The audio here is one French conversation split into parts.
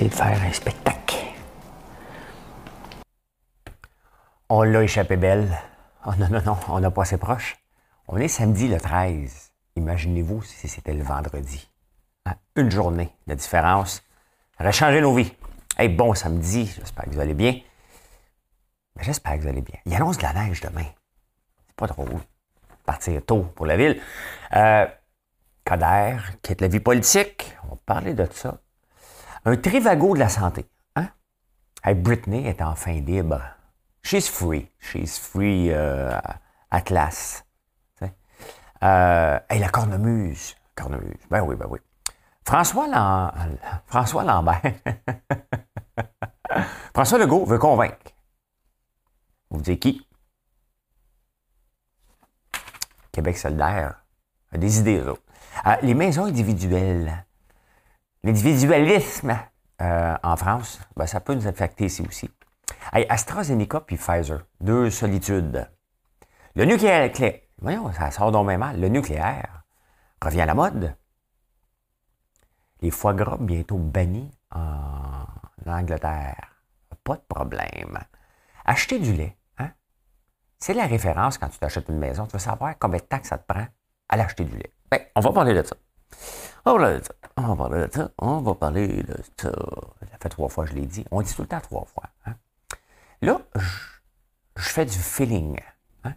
De faire un spectacle. On l'a échappé belle. Oh non, non, non, on n'a pas assez proche. On est samedi le 13. Imaginez-vous si c'était le vendredi. Hein? Une journée de différence. Aurait changé nos vies. Hey, bon samedi, j'espère que vous allez bien. J'espère que vous allez bien. Il annonce de la neige demain. C'est pas drôle. Partir tôt pour la ville. Euh, Coder quitte la vie politique. On va parler de ça. Un trivago de la santé. Hein? Hey, Britney est enfin libre. She's free. She's free euh, Atlas. Euh, hey, la cornemuse. Cornemuse. Ben oui, ben oui. François, Lam... François Lambert. François Legault veut convaincre. Vous dites qui? Québec solidaire a des idées, eux euh, les maisons individuelles. L'individualisme euh, en France, ben, ça peut nous affecter ici aussi. AstraZeneca puis Pfizer, deux solitudes. Le nucléaire, voyons, ça sort donc même mal. Le nucléaire revient à la mode. Les foie gras bientôt bannis en Angleterre. Pas de problème. Acheter du lait, hein? c'est la référence quand tu t'achètes une maison. Tu veux savoir combien de temps ça te prend à l'acheter du lait. Ben, on va parler de ça. On va parler de ça. On va parler de ça. On va parler de ça. Ça fait trois fois je l'ai dit. On dit tout le temps trois fois. Hein? Là, je, fais du feeling. Hein?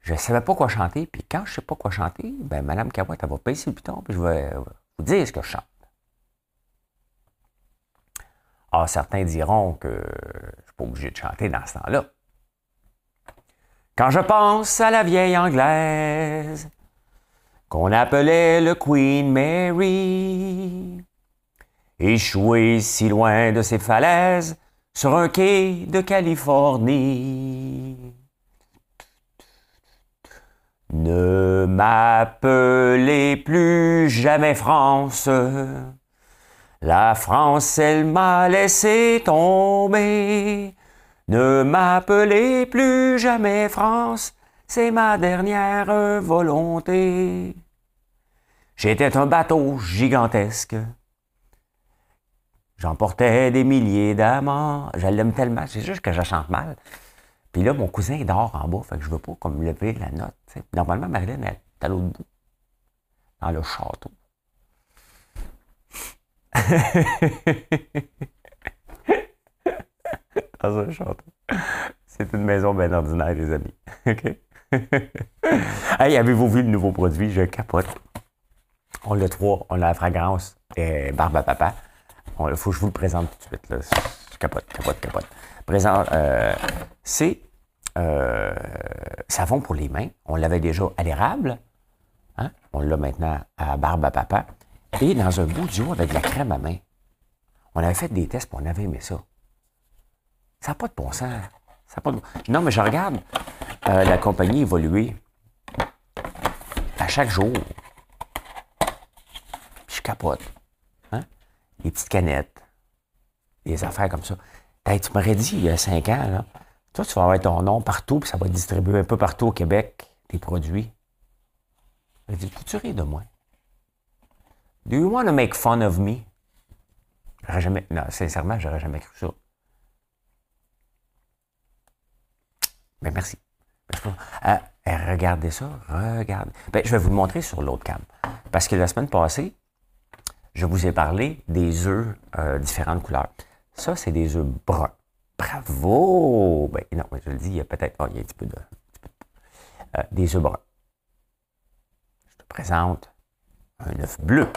Je ne savais pas quoi chanter, puis quand je ne sais pas quoi chanter, ben Mme Cavouette, elle va baisser le piton, puis je vais vous dire ce que je chante. Ah, certains diront que je ne suis pas obligé de chanter dans ce temps-là. Quand je pense à la vieille anglaise qu'on appelait le Queen Mary, échouée si loin de ses falaises sur un quai de Californie. Ne m'appelez plus jamais France. La France, elle m'a laissé tomber. Ne m'appelez plus jamais France, c'est ma dernière volonté. J'étais un bateau gigantesque. J'emportais des milliers d'amants. Je l'aime tellement, c'est juste que je chante mal. Puis là, mon cousin dort en bas, fait que je veux pas comme lever la note. Normalement, Marilyn est à l'autre bout, dans le château. dans un château. C'est une maison bien ordinaire, les amis. OK? hey, avez-vous vu le nouveau produit? Je capote. On l'a trois. On a la fragrance et barbe à papa. Il faut que je vous le présente tout de suite. Là. Je capote, capote, capote. Présent, euh, c'est euh, savon pour les mains. On l'avait déjà à l'érable. Hein? On l'a maintenant à barbe à papa. Et dans un bout de avec de la crème à main. On avait fait des tests et on avait aimé ça. Ça n'a pas de bon sens. Ça pas de... Non, mais je regarde euh, la compagnie évoluer à chaque jour. je capote. Hein? Les petites canettes. Les affaires comme ça. tu m'aurais dit il y a cinq ans, là, toi, tu vas avoir ton nom partout, puis ça va être distribué un peu partout au Québec, tes produits. Je dis, tu rires de moi? Do you want to make fun of me? J'aurais jamais, non, sincèrement, j'aurais jamais cru ça. Mais merci. Euh, regardez ça, regardez. Ben, je vais vous le montrer sur l'autre cam. Parce que la semaine passée, je vous ai parlé des œufs euh, différentes couleurs. Ça, c'est des œufs bruns. Bravo! Ben, non, je le dis, il y a peut-être. Oh, il y a un petit peu de. Euh, des œufs bruns. Je te présente un œuf bleu.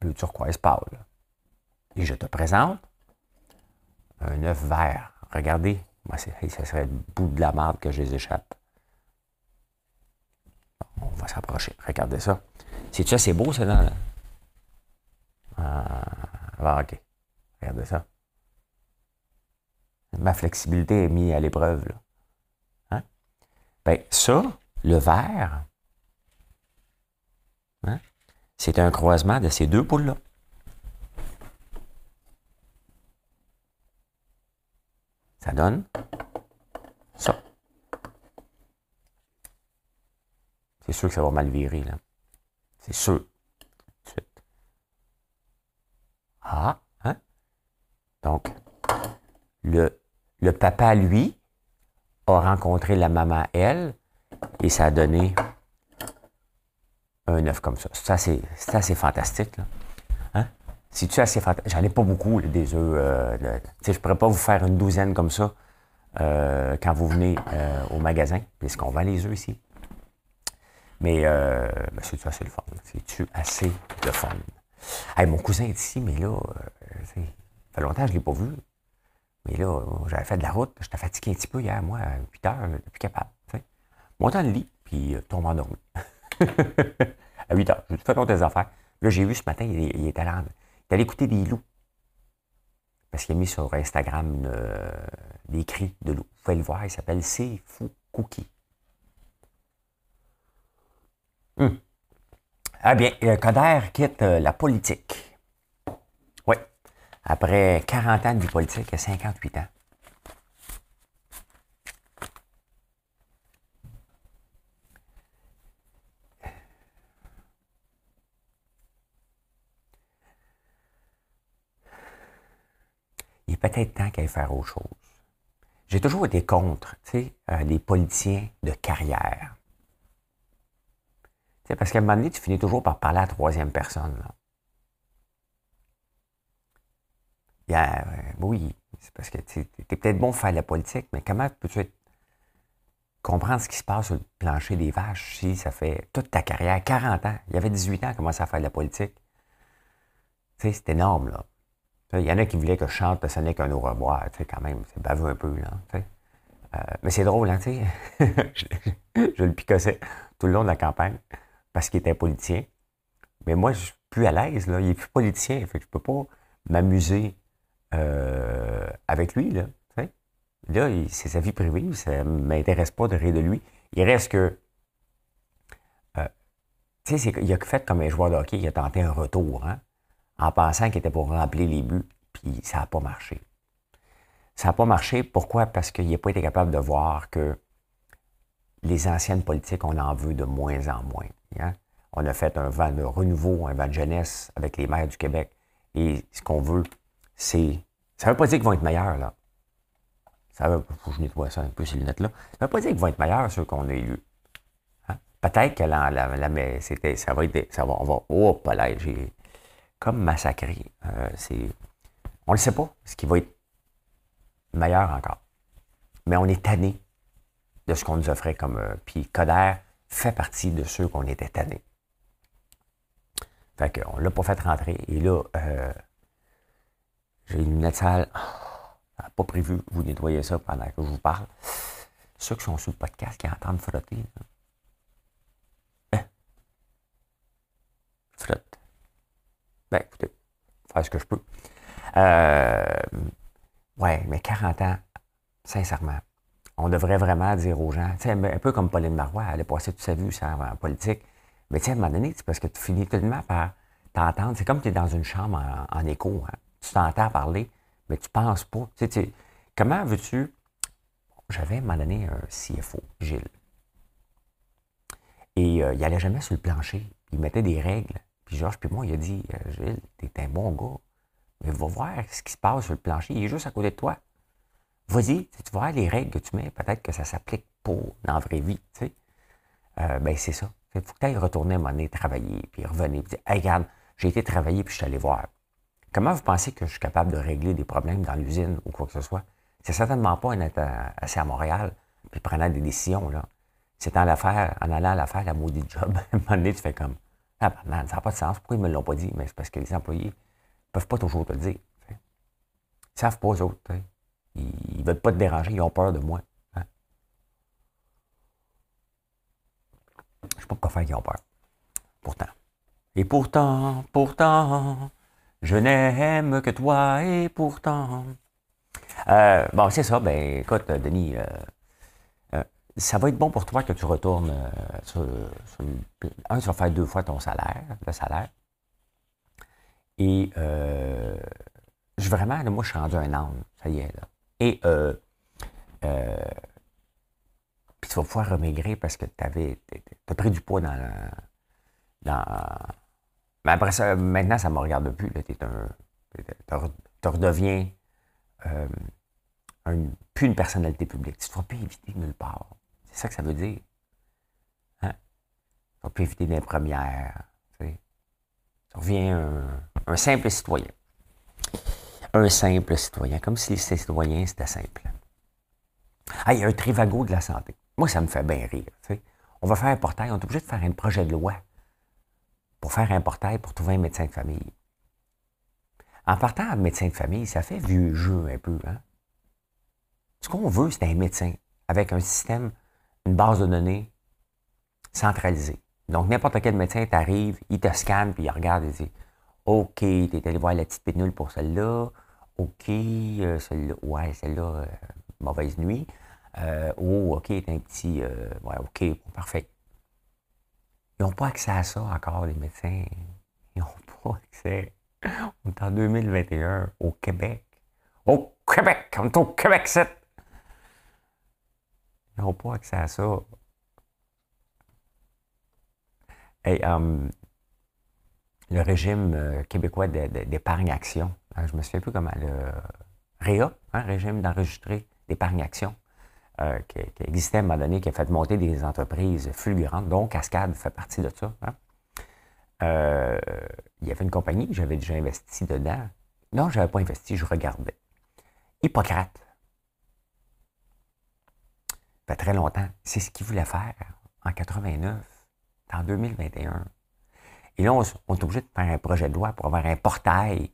Bleu turquoise pâle. Et je te présente un œuf vert. Regardez, moi, ça serait le bout de la marde que je les échappe. On va s'approcher. Regardez ça. C'est-tu assez beau, ça, là? Ah, OK. Regardez ça. Ma flexibilité est mise à l'épreuve. Là. Hein? Ben, ça, le vert, hein, c'est un croisement de ces deux poules-là. Ça donne ça. C'est sûr que ça va mal virer, là. C'est sûr. Ah, hein? Donc, le, le papa, lui, a rencontré la maman, elle, et ça a donné un œuf comme ça. C'est assez, assez, fantastique. Là. C'est-tu assez fantastique? J'en ai pas beaucoup, des œufs. Euh, je ne pourrais pas vous faire une douzaine comme ça euh, quand vous venez euh, au magasin, puisqu'on vend les œufs ici. Mais ben, c'est-tu assez le fun? C'est-tu assez de fun? mon cousin est ici, mais là, euh, ça fait longtemps que je ne l'ai pas vu. Mais là, j'avais fait de la route, j'étais fatigué un petit peu hier, moi, à 8 heures, je n'étais plus capable. Monte dans le lit, puis tombe endormi. à 8 heures. Je fais ton tes affaires. Là, j'ai vu ce matin, il, il est allé écouter des loups. Parce qu'il a mis sur Instagram euh, des cris de loups. Vous pouvez le voir, il s'appelle C'est Fou Cookie. Hum. Ah bien, euh, Coder quitte euh, la politique. Oui. Après 40 ans de vie politique, il a 58 ans. Peut-être temps qu'elle faire autre chose. J'ai toujours été contre, tu sais, euh, les politiciens de carrière parce qu'à un moment donné, tu finis toujours par parler à la troisième personne. Là. Euh, oui, c'est parce que tu es peut-être bon pour faire de la politique, mais comment peux-tu comprendre ce qui se passe sur le plancher des vaches si ça fait toute ta carrière, 40 ans, il y avait 18 ans, à commencer à faire de la politique? c'est énorme, là. Il y en a qui voulaient que je chante Ce n'est qu'un au revoir, tu sais, quand même, c'est baveux un peu, là, euh, mais c'est drôle, hein, tu sais. je, le picossais tout le long de la campagne parce qu'il était politicien. Mais moi, je suis plus à l'aise, là. Il est plus politicien, fait que je peux pas m'amuser euh, avec lui, là. Là, c'est sa vie privée, ça m'intéresse pas de rire de lui. Il reste que. Euh, tu sais, il a fait comme un joueur de hockey, il a tenté un retour, hein, en pensant qu'il était pour remplir les buts, puis ça n'a pas marché. Ça n'a pas marché, pourquoi? Parce qu'il n'a pas été capable de voir que les anciennes politiques, on en veut de moins en moins. Hein? On a fait un vent de renouveau, un vent de jeunesse avec les maires du Québec. Et ce qu'on veut, c'est. Ça ne veut pas dire qu'ils vont être meilleurs, là. Ça veut. Faut que je nettoie ça un peu, ces lunettes-là. Ça ne veut pas dire qu'ils vont être meilleurs, ceux qu'on a élus. Hein? Peut-être que la, la, c'était, ça va être. Ça va, on va. Oh, là, j'ai comme massacré. Euh, c'est, on ne le sait pas, ce qui va être meilleur encore. Mais on est tanné de ce qu'on nous offrait comme. Euh, puis Coder fait partie de ceux qu'on était tannés. Fait qu'on ne l'a pas fait rentrer. Et là, euh, j'ai une lunette sale. Pas prévu vous nettoyer ça pendant que je vous parle. Ceux qui sont sur le podcast qui entendent frotter. Hein? Flotte. Ben, écoutez, faire ce que je peux. Euh, ouais, mais 40 ans, sincèrement, on devrait vraiment dire aux gens, un peu comme Pauline Marois, elle a passé toute sa vie en politique, mais à un moment donné, c'est parce que tu finis tellement par t'entendre. C'est comme tu es dans une chambre en, écho. Hein. Tu t'entends parler, mais tu penses pas. comment veux-tu? J'avais à un moment donné un CFO, Gilles. Et euh, il n'allait jamais sur le plancher. Il mettait des règles. Puis Georges, puis moi, il a dit euh, Gilles, t'es un bon gars. Mais va voir ce qui se passe sur le plancher. Il est juste à côté de toi. Vas-y, tu vois les règles que tu mets, peut-être que ça s'applique pour dans la vraie vie. Tu sais. Euh, ben, c'est ça. Il faut que tu ailles retourner à un moment donné, travailler, puis revenir, puis dire Hey, regarde, j'ai été travailler, puis je suis allé voir. Comment vous pensez que je suis capable de régler des problèmes dans l'usine ou quoi que ce soit? C'est certainement pas en étant assis à Montréal, puis prenant des décisions. là. C'est en, en allant à la faire, la maudite job. à un moment donné, tu fais comme Ah, ben, ça n'a pas de sens. Pourquoi ils ne me l'ont pas dit? Mais c'est parce que les employés ne peuvent pas toujours te le dire. Ils ne savent pas eux autres. Ils ne veulent pas te déranger, ils ont peur de moi. Hein. Je ne sais pas pourquoi faire qu'ils ont peur. Pourtant. Et pourtant, pourtant, Je n'aime que toi et pourtant. Euh, bon, c'est ça. Ben, écoute, Denis, euh, ça va être bon pour toi que tu retournes sur, un, tu vas faire deux fois ton salaire, le salaire. Et je, vraiment, moi, je suis rendu un âne. Ça y est, là. Et puis tu vas pouvoir remaigrir parce que tu as pris du poids dans, dans. Mais après ça, maintenant, ça ne me regarde plus. Tu redeviens euh, plus une personnalité publique. Tu ne vas plus éviter nulle part. C'est ça que ça veut dire. Hein? Vas plus éviter des premières. Tu, reviens un, un simple citoyen. Un simple citoyen. Comme si les citoyens, c'était simple. Ah, il y a un trivago de la santé. Moi, ça me fait bien rire. On va faire un portail, on est obligé de faire un projet de loi pour faire un portail pour trouver un médecin de famille. En partant à médecin de famille, ça fait vieux jeu un peu. Hein? Ce qu'on veut, c'est un médecin avec un système, une base de données centralisée. Donc, n'importe quel médecin t'arrive, il te scanne, puis il regarde et dit OK, tu es allé voir la petite pénule pour celle-là. OK, euh, celle-là, ouais, celle-là, euh, mauvaise nuit. Euh, oh, OK, t'es un petit. ouais, OK, parfait. Ils n'ont pas accès à ça encore, les médecins. Ils n'ont pas accès. On est en 2021 au Québec. Au Québec! On est au Québec, 7! n'ont pas accès à ça. Et um, le régime euh, québécois d'épargne action, euh, je me souviens plus comment, le REA, hein, régime d'enregistrer d'épargne action, euh, qui, existait à un moment donné, qui a fait monter des entreprises fulgurantes, dont Cascade fait partie de ça. Hein. Il y avait une compagnie, j'avais déjà investi dedans. Non, je n'avais pas investi, je regardais. Hippocrate, fait très longtemps. C'est ce qu'il voulait faire en 89, en 2021. Et là, on, est obligé de faire un projet de loi pour avoir un portail.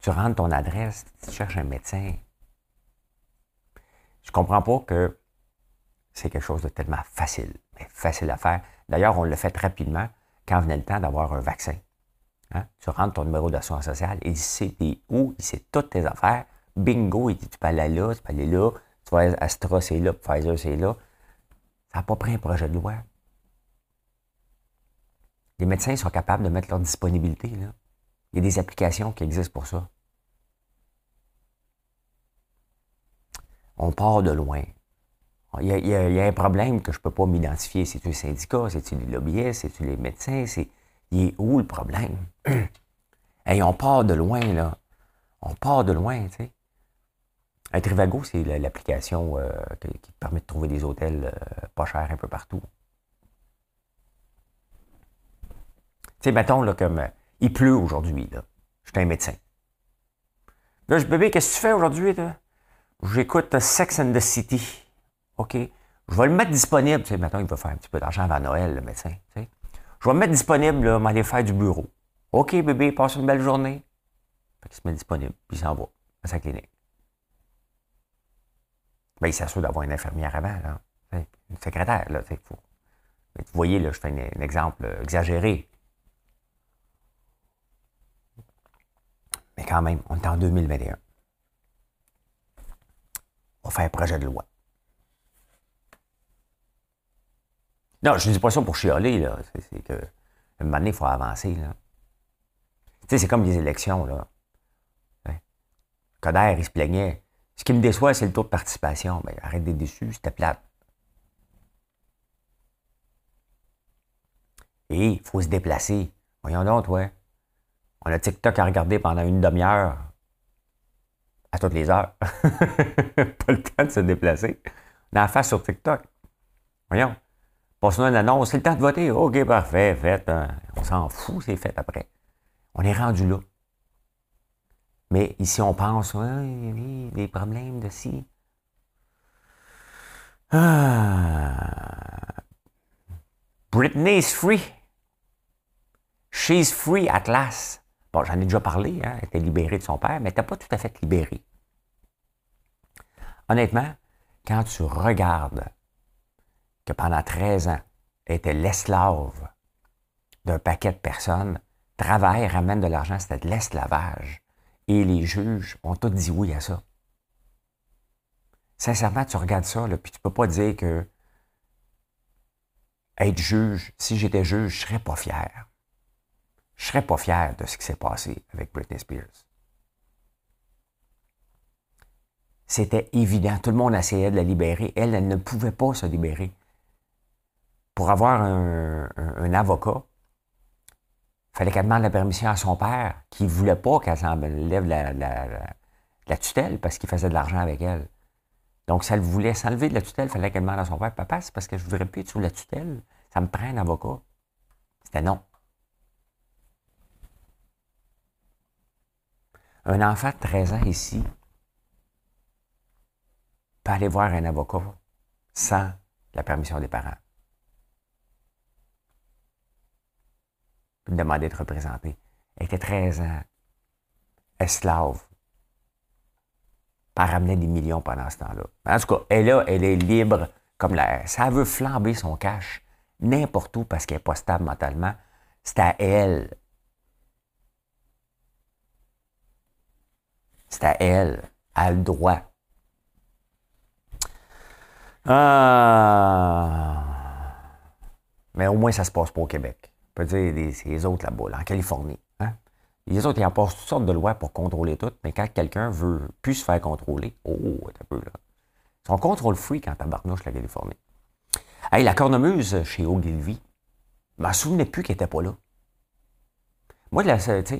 Tu rentres ton adresse, tu cherches un médecin, je comprends pas que c'est quelque chose de tellement facile, mais facile à faire. D'ailleurs, on le fait rapidement quand venait le temps d'avoir un vaccin. Hein? Tu rentres ton numéro d'assurance sociale, il sait où, il sait toutes tes affaires. Bingo, il dit tu peux aller là, tu peux aller là, Astra c'est là, Pfizer c'est là. Ça n'a pas pris un projet de loi. Les médecins sont capables de mettre leur disponibilité. Là. Il y a des applications qui existent pour ça. on part de loin. Il y, a, un problème que je ne peux pas m'identifier. C'est-tu les syndicats, c'est-tu les lobbyistes, c'est-tu les médecins? C'est, il est où le problème? Et on part de loin, là. On part de loin, tu sais. Un Trivago, c'est l'application euh, qui, permet de trouver des hôtels euh, pas chers un peu partout. Tu sais, mettons, là, comme euh, il pleut aujourd'hui, là. Je suis un médecin. Là, je bébé, qu'est-ce que tu fais aujourd'hui, là? j'écoute Sex and the City. OK? Je vais le mettre disponible. Tu sais, maintenant, il va faire un petit peu d'argent avant Noël, le médecin. Tu sais. Je vais le mettre disponible, là, aller faire du bureau. OK, bébé, passe une belle journée. Fait qu'il se met disponible, puis il s'en va à sa clinique. Ben, il s'assure d'avoir une infirmière avant, là. Une secrétaire, là. Vous voyez, là, je fais un, exemple exagéré. Mais quand même, on est en 2021 on va faire un projet de loi. Non, je ne dis pas ça pour chialer, là. C'est que, un moment donné, il faut avancer, là. C'est comme les élections, là. Hein? Coder, il se plaignait. Ce qui me déçoit, c'est le taux de participation. Ben, arrête d'être déçu, c'était plate. Et il faut se déplacer. Voyons donc, ouais. On a TikTok à regarder pendant une demi-heure à toutes les heures. pas le temps de se déplacer. On a la face sur TikTok. Voyons. Passe-nous une annonce. C'est le temps de voter. OK, parfait, fait. Hein. On s'en fout, c'est fait après. On est rendu là. Mais ici, on pense, oui, des problèmes de ci. Ah. Britney's free. She's free at last. Bon, j'en ai déjà parlé, hein, elle était libérée de son père, mais elle n'était pas tout à fait libérée. Honnêtement, quand tu regardes que pendant 13 ans, elle était l'esclave d'un paquet de personnes, travail ramène de l'argent, c'était de l'esclavage. Et les juges ont tous dit oui à ça. Sincèrement, tu regardes ça, puis tu peux pas dire que être juge, si j'étais juge, je serais pas fier. Je serais pas fier de ce qui s'est passé avec Britney Spears. C'était évident. Tout le monde essayait de la libérer. Elle, elle ne pouvait pas se libérer. Pour avoir un, avocat, fallait qu'elle demande la permission à son père, qui ne voulait pas qu'elle s'enlève la, la, tutelle parce qu'il faisait de l'argent avec elle. Donc, si elle voulait s'enlever de la tutelle, fallait qu'elle demande à son père, papa, c'est parce que je ne voudrais plus être sous la tutelle. Ça me prend un avocat. C'était non. Un enfant de 13 ans ici, peut aller voir un avocat sans la permission des parents. Peut demander d'être représenté. Elle était 13 ans, esclave. Pas ramener des millions pendant ce temps-là. En tout cas, elle, là, elle est libre comme l'air. Ça veut flamber son cash n'importe où parce qu'elle n'est pas stable mentalement. C'est à elle. C'est à elle. Elle a le droit. Ah. Mais au moins, ça se passe pas au Québec. Peut dire c'est les autres là-bas, en Californie. Hein? Les autres, ils apportent toutes sortes de lois pour contrôler tout, mais quand quelqu'un veut plus se faire contrôler, oh, un peu là. Son contrôle free quand tabarnouche la Californie. Hey, la cornemuse chez Ogilvy, je m'en souvenais plus qu'elle n'était pas là. Moi, sais, je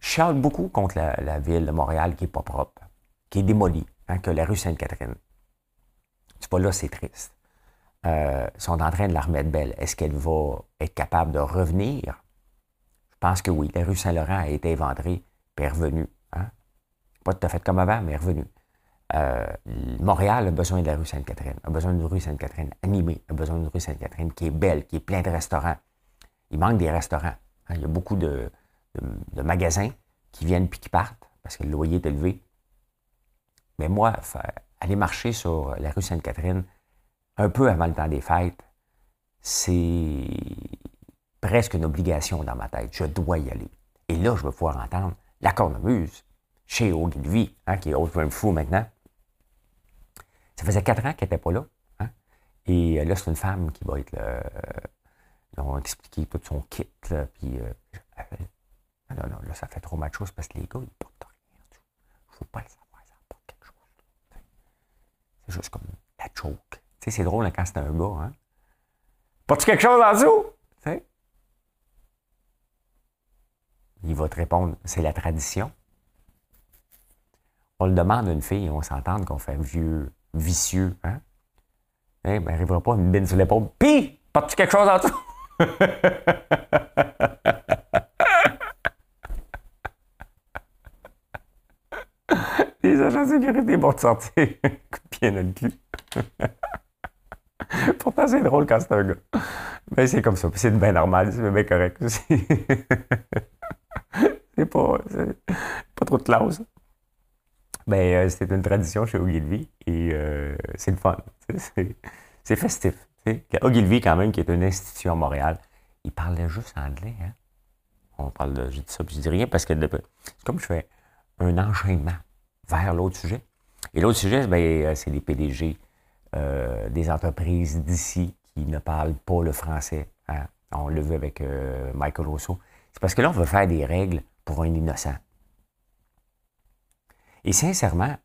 chiale beaucoup contre la, ville de Montréal qui n'est pas propre, qui est démolie, hein, que la rue Sainte-Catherine. Tu vois, là, c'est triste. Euh, sont en train de la remettre belle. Est-ce qu'elle va être capable de revenir? Je pense que oui. La rue Saint-Laurent a été éventrée, puis est revenue. Hein? Pas tout à fait comme avant, mais revenue. Euh, Montréal a besoin de la rue Sainte-Catherine, a besoin d'une rue Sainte-Catherine animée, a besoin d'une rue Sainte-Catherine qui est belle, qui est plein de restaurants. Il manque des restaurants. Hein? Il y a beaucoup de, de, magasins qui viennent puis qui partent parce que le loyer est élevé. Mais moi, aller marcher sur la rue Sainte-Catherine un peu avant le temps des fêtes, c'est presque une obligation dans ma tête. Je dois y aller. Et là, je vais pouvoir entendre la cornemuse chez Ogilvy, hein, qui est autre un fou maintenant. Ça faisait quatre ans qu'elle n'était pas là. Hein. Et euh, là, c'est une femme qui va être là. Euh, ils ont expliqué tout son kit. Là, puis, euh, non, non, là, ça fait trop mal de choses parce que les gars, ils portent rien. Il ne faut pas le savoir. C'est juste comme la choke. Tu sais, c'est drôle quand c'est un gars, hein? Portes-tu quelque chose en dessous? Tu? Il va te répondre, c'est la tradition. On le demande à une fille, on s'entend qu'on fait vieux, vicieux, hein? Eh ben, arrivera pas une bine sur l'épaule. Pis, portes-tu quelque chose en dessous? Les agents de sécurité vont te sortir coup de pied dans le cul. Pourtant, c'est drôle quand c'est un gars. Mais c'est comme ça. C'est bien normal, c'est bien correct aussi. c'est pas, pas trop de classe. Ben, euh, c'est une tradition chez Ogilvy et euh, c'est le fun. C'est festif. Ogilvy, quand même, qui est une institution à Montréal, il parlait juste anglais. Hein? On parle de. Je dis ça, puis je dis rien parce que c'est comme je fais un enchaînement vers l'autre sujet. Et l'autre sujet, ben, euh, c'est les PDG euh, des entreprises d'ici qui ne parlent pas le français. Hein. On le vu avec euh, Michael Rousseau. C'est parce que là, on veut faire des règles pour un innocent. Et sincèrement,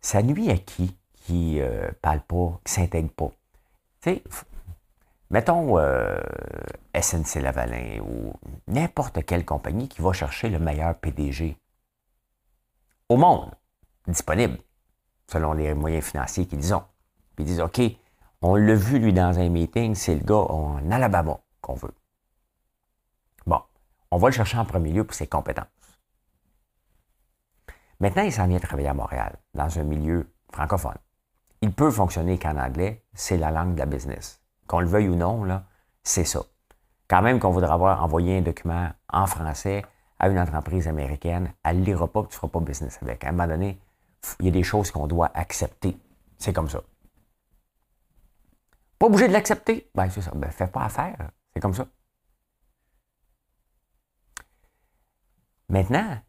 ça nuit à qui qui ne parle pas, qui ne s'intègre pas? Tu sais, mettons SNC Lavalin ou n'importe quelle compagnie qui va chercher le meilleur PDG au monde disponible, selon les moyens financiers qu'ils ont. Puis ils disent, OK, on l'a vu, lui, dans un meeting, c'est le gars en Alabama qu'on veut. Bon, on va le chercher en premier lieu pour ses compétences. Maintenant, il s'en vient travailler à Montréal, dans un milieu francophone. Il peut fonctionner qu'en anglais, c'est la langue de la business. Qu'on le veuille ou non, là, c'est ça. Quand même qu'on voudra avoir envoyé un document en français à une entreprise américaine, elle ne lira pas, tu ne feras pas business avec. À un moment donné, il y a des choses qu'on doit accepter. C'est comme ça. Pas obligé de l'accepter? Ben, c'est ça. Ben, fais pas affaire. C'est comme ça. Maintenant,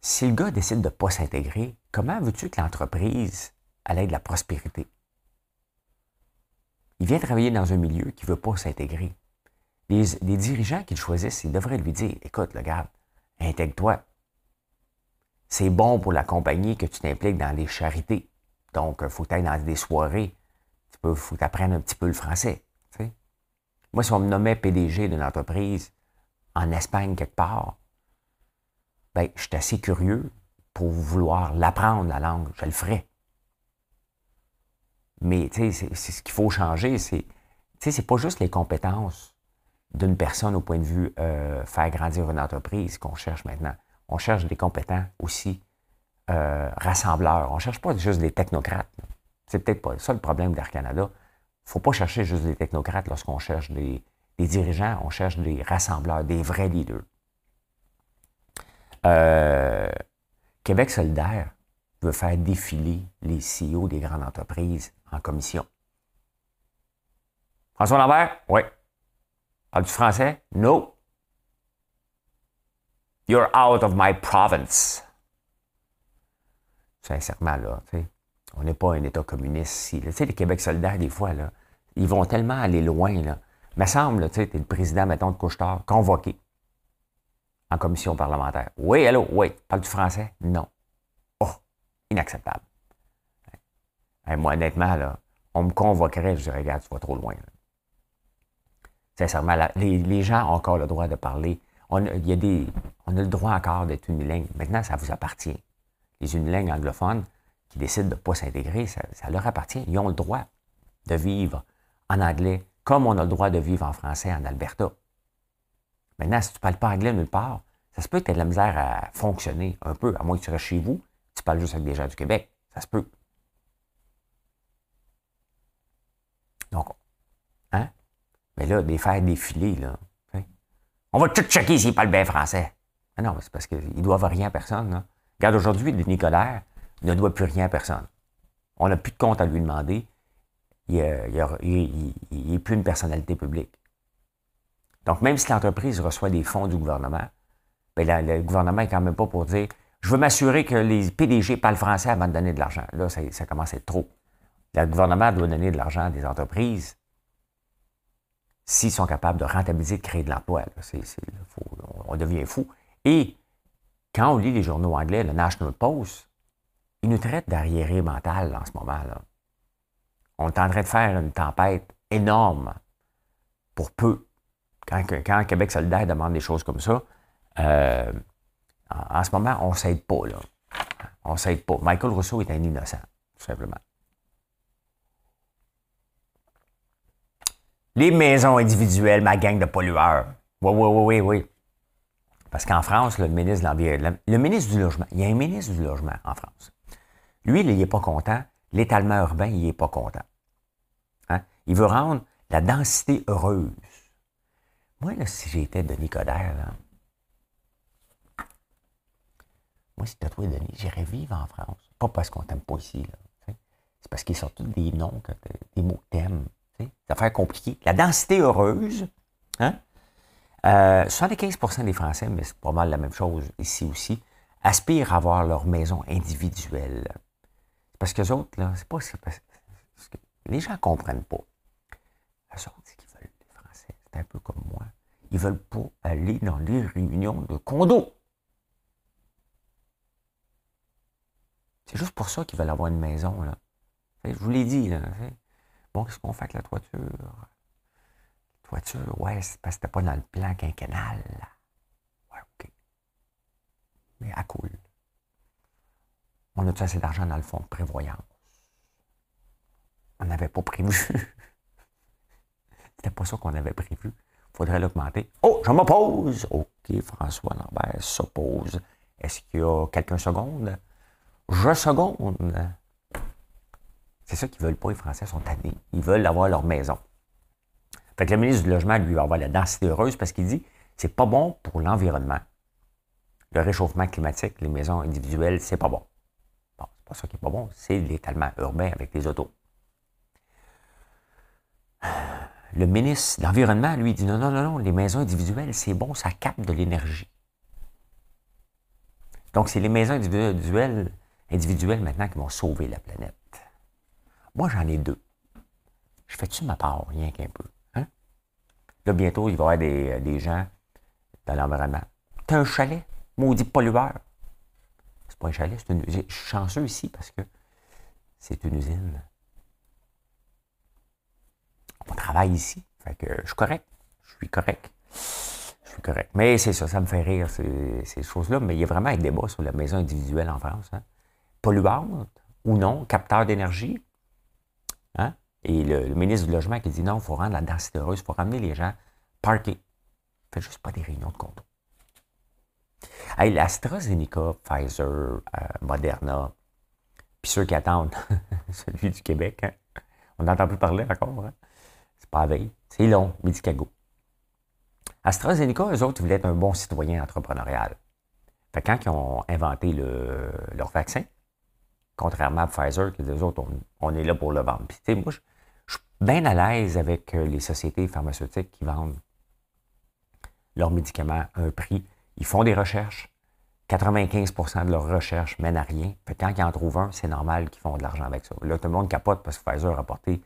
si le gars décide de ne pas s'intégrer, comment veux-tu que l'entreprise aille de la prospérité? Il vient travailler dans un milieu qui ne veut pas s'intégrer. Les, dirigeants qui le choisissent, ils devraient lui dire Écoute, le gars, intègre-toi. C'est bon pour la compagnie que tu t'impliques dans les charités. Donc, il faut être dans des soirées. Il faut apprendre un petit peu le français. Moi, si on me nommait PDG d'une entreprise en Espagne quelque part, ben, je suis assez curieux pour vouloir l'apprendre, la langue. Je le ferais. Mais, tu sais, c'est ce qu'il faut changer, c'est, tu c'est pas juste les compétences d'une personne au point de vue euh, faire grandir une entreprise qu'on cherche maintenant. On cherche des compétents aussi euh, rassembleurs. On ne cherche pas juste des technocrates. C'est peut-être pas ça le problème d'Air Canada. Il ne faut pas chercher juste des technocrates lorsqu'on cherche des, dirigeants, on cherche des rassembleurs, des vrais leaders. Euh, Québec solidaire veut faire défiler les CEO des grandes entreprises en commission. François Lambert? Oui. Parles du français? No. You're out of my province. Sincèrement, là, tu sais, on n'est pas un État communiste ici. Tu sais, les Québec solidaires, des fois, là, ils vont tellement aller loin, là. Me semble, tu sais, le président, mettons, de Couchetard, convoqué en commission parlementaire. Oui, allô, oui. Parle du français? Non. Oh, inacceptable. moi, honnêtement, là, on me convoquerait, je dirais, regarde, tu vas trop loin. Sincèrement, les, gens ont encore le droit de parler. On, a le droit encore d'être unilingue. Maintenant, ça vous appartient. Les unilingues anglophones qui décident de ne pas s'intégrer, ça, leur appartient. Ils ont le droit de vivre en anglais comme on a le droit de vivre en français en Alberta. Maintenant, si tu ne parles pas anglais nulle part, ça se peut que tu aies de la misère à fonctionner un peu, à moins que tu restes chez vous, tu parles juste avec des gens du Québec. Ça se peut. Donc, hein? Mais là, des faire défiler, là. On va tout checker s'ils parlent bien français. Ah non, c'est parce qu'ils ne doivent rien à personne. Regarde, aujourd'hui, le Nicolaire ne doit plus rien à personne. On n'a plus de compte à lui demander. Il n'est plus une personnalité publique. Donc, même si l'entreprise reçoit des fonds du gouvernement, bien, le gouvernement n'est quand même pas pour dire je veux m'assurer que les PDG parlent français avant de donner de l'argent. Là, ça, ça, commence à être trop. Le gouvernement doit donner de l'argent à des entreprises s'ils sont capables de rentabiliser, de créer de l'emploi. on devient fou. Et quand on lit les journaux anglais, le National Post, ils nous traitent d'arriérés mental en ce moment. Là. On est en train de faire une tempête énorme pour peu. Quand, quand Québec solidaire demande des choses comme ça, euh, en, ce moment, on ne s'aide pas. On ne s'aide pas. Michael Rousseau est un innocent, tout simplement. Les maisons individuelles, ma gang de pollueurs. Oui, oui, oui, oui, oui. Parce qu'en France, le ministre de le ministre du Logement, il y a un ministre du Logement en France. Lui, il n'est pas content. L'étalement urbain, il n'est pas content. Hein? Il veut rendre la densité heureuse. Moi, si j'étais Denis Coderre, moi, si toi, Denis, j'irais vivre en France. Pas parce qu'on t'aime pas ici. C'est parce qu'ils sortent tous des noms, des mots que t'aimes. C'est affaire compliquée. La densité heureuse, hein? 75% euh, des Français, mais c'est pas mal la même chose ici aussi, aspirent à avoir leur maison individuelle. Parce que les autres, là, c'est pas. Les gens ne comprennent pas. Les autres, ce qu'ils veulent, les Français, c'est un peu comme moi. Ils veulent pas aller dans les réunions de condos. C'est juste pour ça qu'ils veulent avoir une maison, là. Je vous l'ai dit, là. Bon, qu'est-ce qu'on fait avec la toiture? Toiture, ouais, c'est parce que c'était pas dans le plan quinquennal. Ouais, OK. Mais à cool. On a-tu assez d'argent dans le fonds de prévoyance? On n'avait pas prévu. C'était pas ça qu'on avait prévu. Faudrait l'augmenter. Oh, je m'oppose! OK, François Lambert s'oppose. Est-ce qu'il y a quelques secondes? Je seconde. C'est ça qu'ils veulent pas, les Français sont tannés. Ils veulent avoir leur maison. Fait que le ministre du Logement, lui, va avoir la densité heureuse parce qu'il dit c'est pas bon pour l'environnement. Le réchauffement climatique, les maisons individuelles, c'est pas bon. Bon, c'est pas ça qui est pas bon, c'est l'étalement urbain avec les autos. Le ministre de l'Environnement, lui, dit non, non, non, non, les maisons individuelles, c'est bon, ça capte de l'énergie. Donc, c'est les maisons individuelles, individuelles maintenant qui vont sauver la planète. Moi, j'en ai deux. Je fais-tu ma part, rien qu'un peu? Hein? Là, bientôt, il va y avoir des, des gens dans l'environnement. T'as un chalet, maudit pollueur. C'est pas un chalet, c'est une usine. Je suis chanceux ici parce que c'est une usine. On travaille ici. Fait que je suis correct. Je suis correct. Je suis correct. Mais c'est ça, ça me fait rire, ces, ces choses-là. Mais il y a vraiment un débat sur la maison individuelle en France. Hein? Polluante ou non, capteur d'énergie. Hein? Et le, ministre du Logement qui dit non, il faut rendre la densité heureuse, il faut ramener les gens parqués. Faites juste pas des réunions de compte. Hey, l'AstraZeneca, Pfizer, euh, Moderna, puis ceux qui attendent, celui du Québec, hein? on n'entend plus parler encore. Hein? C'est pas veille. C'est long, Medicago. AstraZeneca, eux autres, ils voulaient être un bon citoyen entrepreneurial. Fait quand ils ont inventé le, leur vaccin, contrairement à Pfizer, qui eux autres, on, est là pour le vendre. Puis, moi, je, suis bien à l'aise avec euh, les sociétés pharmaceutiques qui vendent leurs médicaments à un prix ils font des recherches. 95% de leurs recherches mènent à rien. Puis quand ils en trouvent un, c'est normal qu'ils font de l'argent avec ça. Là, tout le monde capote parce que Pfizer a rapporté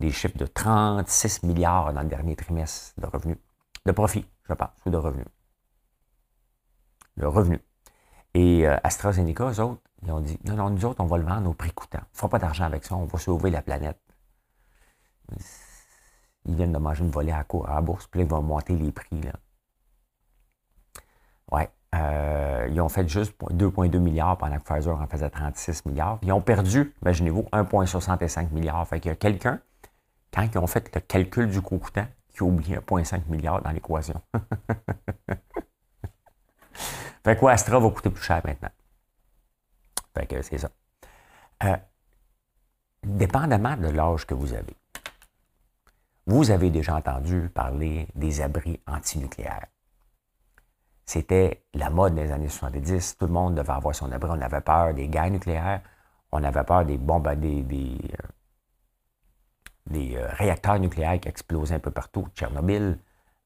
des chiffres de 36 milliards dans le dernier trimestre de revenus. De profit, je pense, ou de revenus. De revenus. Et euh, AstraZeneca, eux autres, ils ont dit, non, non, nous autres, on va le vendre au prix coûtant. On ne fera pas d'argent avec ça, on va sauver la planète. Ils viennent de manger une volée à, à la bourse, puis là, ils vont monter les prix. Là. Oui. Euh, ils ont fait juste 2,2 milliards pendant que Pfizer en faisait 36 milliards. Ils ont perdu, imaginez-vous, 1,65 milliards. Fait qu'il y a quelqu'un, quand ils ont fait le calcul du coût coûtant, qui a oublié 1,5 milliard dans l'équation. fait quoi, Astra va coûter plus cher maintenant. Fait que c'est ça. Euh, dépendamment de l'âge que vous avez, vous avez déjà entendu parler des abris antinucléaires. C'était la mode des années 70. Tout le monde devait avoir son abri. On avait peur des guerres nucléaires. On avait peur des bombes, des, des, euh, des euh, réacteurs nucléaires qui explosaient un peu partout. Tchernobyl,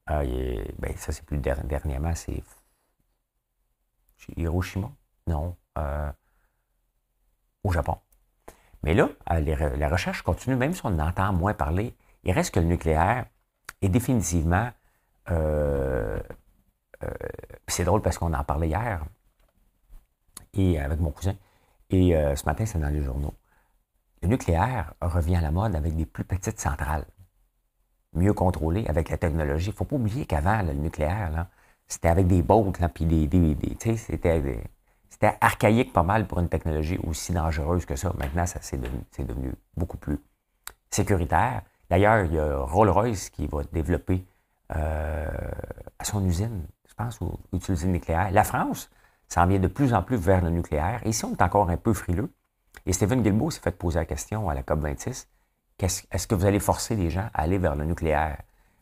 ben, ça c'est plus dernièrement, c'est Hiroshima? Non. au Japon. Mais là, la recherche continue, même si on entend moins parler, il reste que le nucléaire est définitivement euh, c'est drôle parce qu'on en parlait hier et avec mon cousin. Et euh, ce matin, c'est dans les journaux. Le nucléaire revient à la mode avec des plus petites centrales, mieux contrôlées avec la technologie. Il ne faut pas oublier qu'avant, le nucléaire, c'était avec des bottes, puis des, des, c'était, c'était archaïque pas mal pour une technologie aussi dangereuse que ça. Maintenant, ça, c'est, devenu, c'est devenu beaucoup plus sécuritaire. D'ailleurs, il y a Rolls-Royce qui va développer euh, à son usine je pense, ou utiliser le nucléaire. La France s'en vient de plus en plus vers le nucléaire. Ici, on est encore un peu frileux. Et Stephen Guilbeault s'est fait poser la question à la COP26 est-ce que vous allez forcer les gens à aller vers le nucléaire?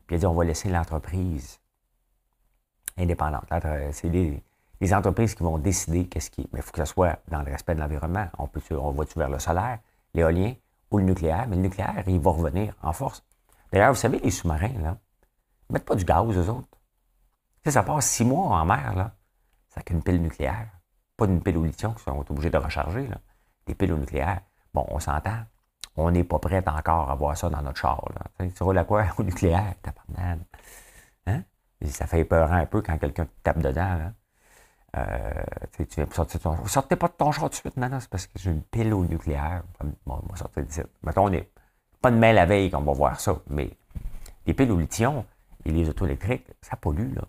Puis il a dit on va laisser l'entreprise indépendante. C'est les, entreprises qui vont décider qu'est-ce qui. Mais il faut que ce soit dans le respect de l'environnement. On, on va-tu vers le solaire, l'éolien ou le nucléaire Mais le nucléaire, il va revenir en force. D'ailleurs, vous savez, les sous-marins, là, ils mettent pas du gaz, eux autres ça passe six mois en mer, là. Ça qu'une pile nucléaire. Pas d'une pile au lithium qui sont obligés de recharger, là. Des piles au nucléaire. Bon, on s'entend. On n'est pas prêt encore à voir ça dans notre char, là. Tu roules à quoi? Au nucléaire? Hein? Ça fait peur un peu quand quelqu'un te tape dedans, là. Euh, tu de ton Sortez pas de ton char tout de suite, non, c'est parce que j'ai une pile au nucléaire. On va sortir. Mettons, on n'est pas de mail la veille qu'on va voir ça, mais les piles au lithium et les auto électriques, ça pollue, là.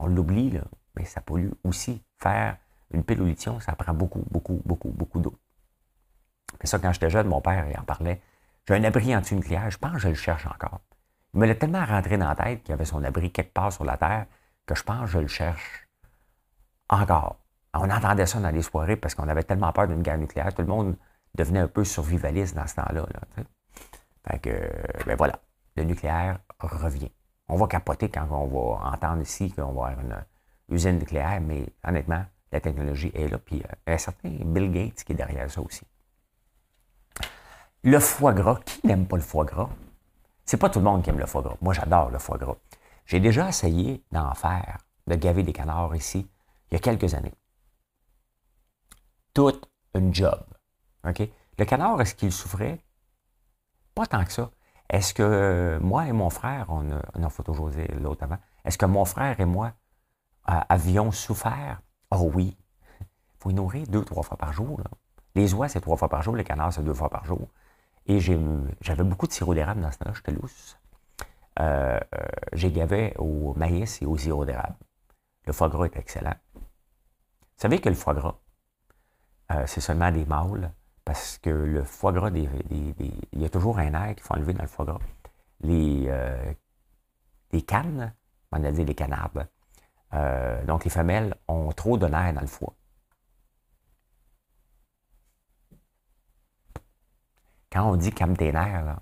On l'oublie, là, mais ça pollue aussi. Faire une pile au lithium, ça prend beaucoup, beaucoup, beaucoup, beaucoup d'eau. Mais ça, quand j'étais jeune, mon père il en parlait. J'ai un abri anti-nucléaire, je pense que je le cherche encore. Il me l'a tellement rentré dans la tête qu'il avait son abri quelque part sur la Terre que je pense que je le cherche encore. On entendait ça dans les soirées parce qu'on avait tellement peur d'une guerre nucléaire. Tout le monde devenait un peu survivaliste dans ce temps-là. fait que, ben voilà, le nucléaire revient. On va capoter quand on va entendre ici qu'on va avoir une usine nucléaire, mais honnêtement, la technologie est là. Puis euh, un certain Bill Gates qui est derrière ça aussi. Le foie gras, qui n'aime pas le foie gras? C'est pas tout le monde qui aime le foie gras. Moi, j'adore le foie gras. J'ai déjà essayé d'en faire, de gaver des canards ici, il y a quelques années. toute une job. Le canard, est-ce qu'il souffrait? Pas tant que ça. Est-ce que moi et mon frère, on a, on a photo José l'autre avant, est-ce que mon frère et moi euh, avions souffert? Oh oui. Il faut y nourrir deux, trois fois par jour. Les oies, c'est trois fois par jour. Les canards, c'est deux fois par jour. Et j'avais beaucoup de sirop d'érable dans ce temps-là. J'étais lousse. Euh, euh, j'ai gavé au maïs et au sirop d'érable. Le foie gras est excellent. Vous savez que le foie gras, c'est seulement des mâles parce que le foie gras, des, il y a toujours un air qu'il faut enlever dans le foie gras. Les, euh, cannes, on a dit les canards, euh, donc les femelles ont trop de nerfs dans le foie. Quand on dit calme tes nerfs,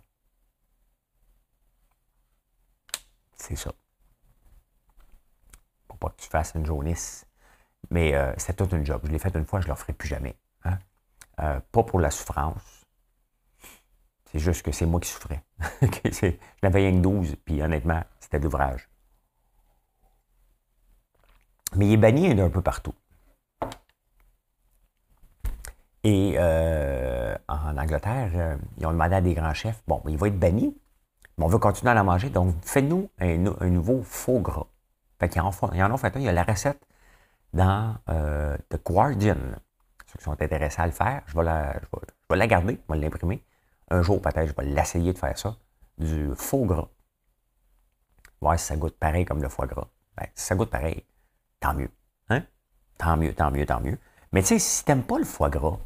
c'est ça. Pour pas que tu fasses une jaunisse. Mais euh, c'est toute une job. Je l'ai fait une fois, je ne le ferai plus jamais. Euh, pas pour la souffrance. C'est juste que c'est moi qui souffrais. je n'avais rien que 12, puis honnêtement, c'était de l'ouvrage. Mais il est banni d'un peu partout. Et euh, en Angleterre, euh, ils ont demandé à des grands chefs, bon, il va être banni, mais on veut continuer à la manger, donc faites-nous un, nouveau faux gras. Fait qu'ils en, en ont fait un, il y a la recette dans The Guardian ceux qui sont intéressés à le faire, je vais la, garder, je vais l'imprimer. Un jour, peut-être, je vais l'essayer de faire ça. Du faux gras. Voir si ça goûte pareil comme le foie gras. Ben, si ça goûte pareil, tant mieux. Hein? Tant mieux, tant mieux, tant mieux. Mais tu sais, si tu n'aimes pas le foie gras,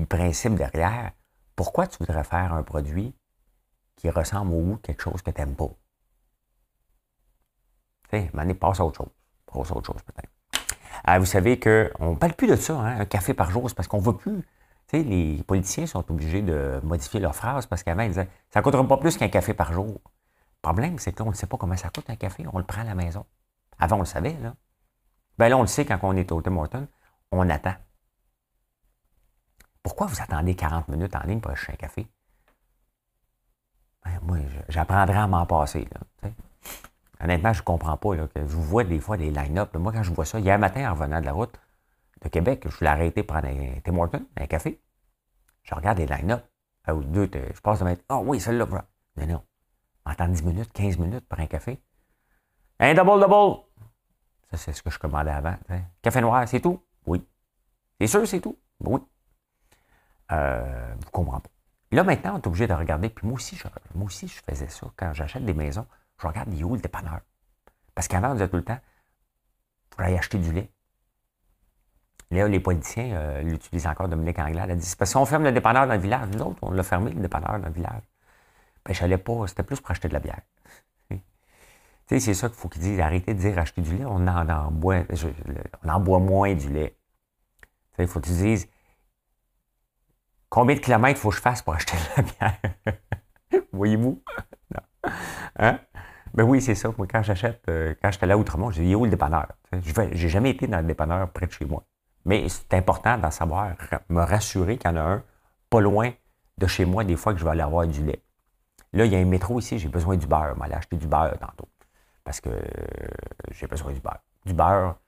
le principe derrière, pourquoi tu voudrais faire un produit qui ressemble au goût quelque chose que tu n'aimes pas? Tu sais, passe à autre chose. Passe à autre chose peut-être. Ah, vous savez qu'on ne parle plus de ça, hein, un café par jour, c'est parce qu'on ne veut plus. les politiciens sont obligés de modifier leurs phrases parce qu'avant, ils disaient ça ne coûtera pas plus qu'un café par jour. Le problème, c'est qu'on ne sait pas comment ça coûte un café, on le prend à la maison. Avant, on le savait, là. Ben là, on le sait quand on est au Tim on attend. Pourquoi vous attendez 40 minutes en ligne pour acheter un café? Ben, moi, j'apprendrai à m'en passer. Honnêtement, je ne comprends pas. Je vois des fois des line-up. Moi, quand je vois ça, hier matin, en revenant de la route de Québec, je voulais arrêter prendre un Tim Hortons, un café. Je regarde les line-up. Ou deux, je passe de mettre Ah oh, oui, celle-là. Non, non. Attends 10 minutes, 15 minutes pour un café. Un double double. Ça, c'est ce que je commandais avant. Café noir, c'est tout? Oui. C'est sûr, c'est tout? Oui. Euh, vous ne comprenez pas. Là, maintenant, on est obligé de regarder. Puis moi aussi, je, moi aussi, je faisais ça. Quand j'achète des maisons, je regarde, il est où le dépanneur? Parce qu'avant, on disait tout le temps, faudrait y acheter du lait. Là, les politiciens euh, l'utilisent encore, Dominique Anglade. Elle dit c'est parce qu'on ferme le dépanneur dans le village. Nous autres, on l'a fermé, le dépanneur dans le village. Ben, je n'allais pas, c'était plus pour acheter de la bière. Tu sais, c'est ça qu'il faut qu'ils disent. Arrêtez de dire acheter du lait, on en, boit, on en boit moins du lait. Il faut qu'ils disent combien de kilomètres il faut que je fasse pour acheter de la bière? Voyez-vous? Hein? Ben oui, c'est ça. Moi, quand j'achète, euh, quand j'étais là à Outremont, je dis, où le dépanneur? Je n'ai jamais été dans le dépanneur près de chez moi. Mais c'est important d'en savoir, me rassurer qu'il y en a un pas loin de chez moi, des fois que je vais aller avoir du lait. Là, il y a un métro ici, j'ai besoin du beurre. Je vais aller acheter du beurre tantôt. Parce que euh, j'ai besoin du beurre. Du beurre,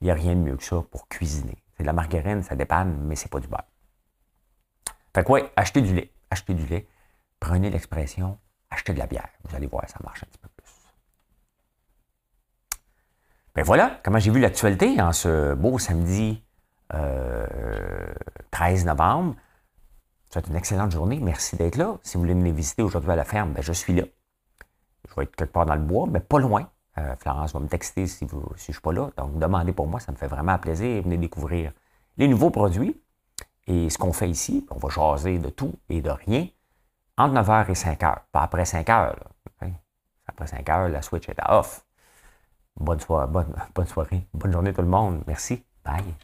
il n'y a rien de mieux que ça pour cuisiner. C'est de la margarine, ça dépanne, mais c'est pas du beurre. Fait que ouais, achetez du lait. Achetez du lait. Prenez l'expression acheter de la bière. Vous allez voir, ça marche un petit peu plus. Ben voilà comment j'ai vu l'actualité en ce beau samedi 13 euh, novembre. C'est une excellente journée. Merci d'être là. Si vous voulez me visiter aujourd'hui à la ferme, ben je suis là. Je vais être quelque part dans le bois, mais pas loin. Euh, Florence va me texter si, si je ne suis pas là. Donc, demandez pour moi, ça me fait vraiment plaisir. Venez découvrir les nouveaux produits et ce qu'on fait ici. On va jaser de tout et de rien entre 9h et 5h. Pas après 5h. Après 5h, la switch est off. Bonne soirée, bonne, bonne soirée. Bonne journée tout le monde. Merci. Bye.